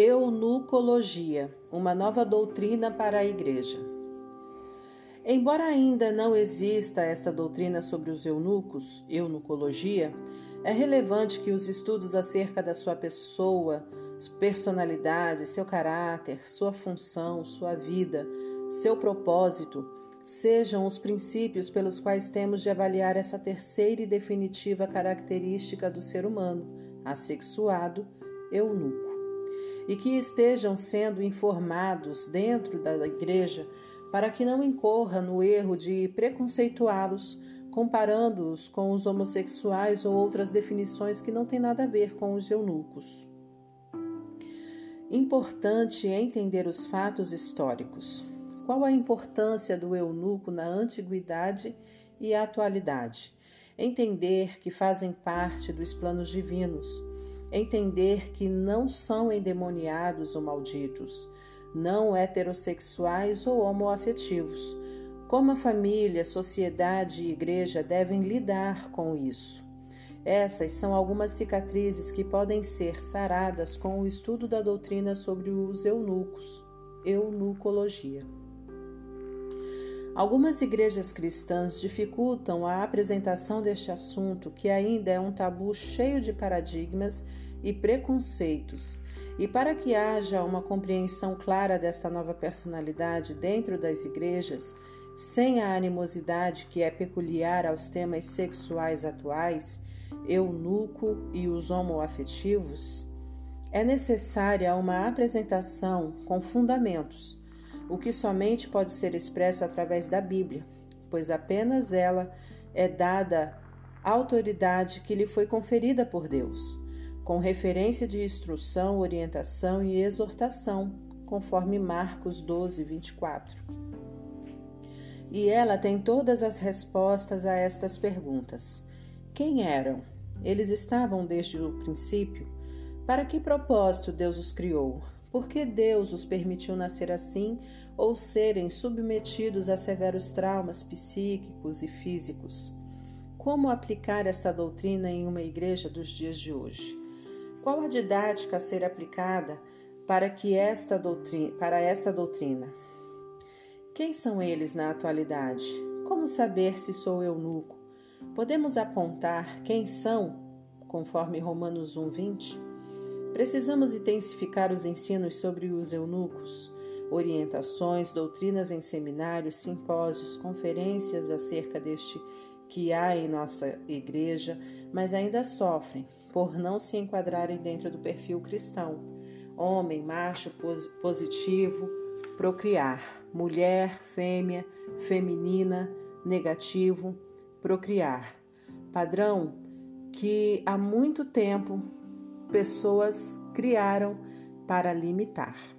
Eunucologia, uma nova doutrina para a Igreja. Embora ainda não exista esta doutrina sobre os eunucos, eunucologia, é relevante que os estudos acerca da sua pessoa, personalidade, seu caráter, sua função, sua vida, seu propósito, sejam os princípios pelos quais temos de avaliar essa terceira e definitiva característica do ser humano, assexuado, eunuco e que estejam sendo informados dentro da igreja para que não incorra no erro de preconceituá-los, comparando-os com os homossexuais ou outras definições que não têm nada a ver com os eunucos. Importante entender os fatos históricos. Qual a importância do eunuco na antiguidade e atualidade? Entender que fazem parte dos planos divinos entender que não são endemoniados ou malditos, não heterossexuais ou homoafetivos. Como a família, sociedade e igreja devem lidar com isso? Essas são algumas cicatrizes que podem ser saradas com o estudo da doutrina sobre os eunucos, eunucologia. Algumas igrejas cristãs dificultam a apresentação deste assunto, que ainda é um tabu cheio de paradigmas e preconceitos. E para que haja uma compreensão clara desta nova personalidade dentro das igrejas, sem a animosidade que é peculiar aos temas sexuais atuais, eunuco e os homoafetivos, é necessária uma apresentação com fundamentos o que somente pode ser expresso através da Bíblia, pois apenas ela é dada autoridade que lhe foi conferida por Deus, com referência de instrução, orientação e exortação, conforme Marcos 12, 24. E ela tem todas as respostas a estas perguntas. Quem eram? Eles estavam desde o princípio? Para que propósito Deus os criou? Por que Deus os permitiu nascer assim ou serem submetidos a severos traumas psíquicos e físicos? Como aplicar esta doutrina em uma igreja dos dias de hoje? Qual a didática a ser aplicada para, que esta doutrina, para esta doutrina? Quem são eles na atualidade? Como saber se sou eunuco? Podemos apontar quem são, conforme Romanos 1, 20? Precisamos intensificar os ensinos sobre os eunucos, orientações, doutrinas em seminários, simpósios, conferências acerca deste que há em nossa igreja, mas ainda sofrem por não se enquadrarem dentro do perfil cristão. Homem, macho, positivo, procriar. Mulher, fêmea, feminina, negativo, procriar. Padrão que há muito tempo pessoas criaram para limitar.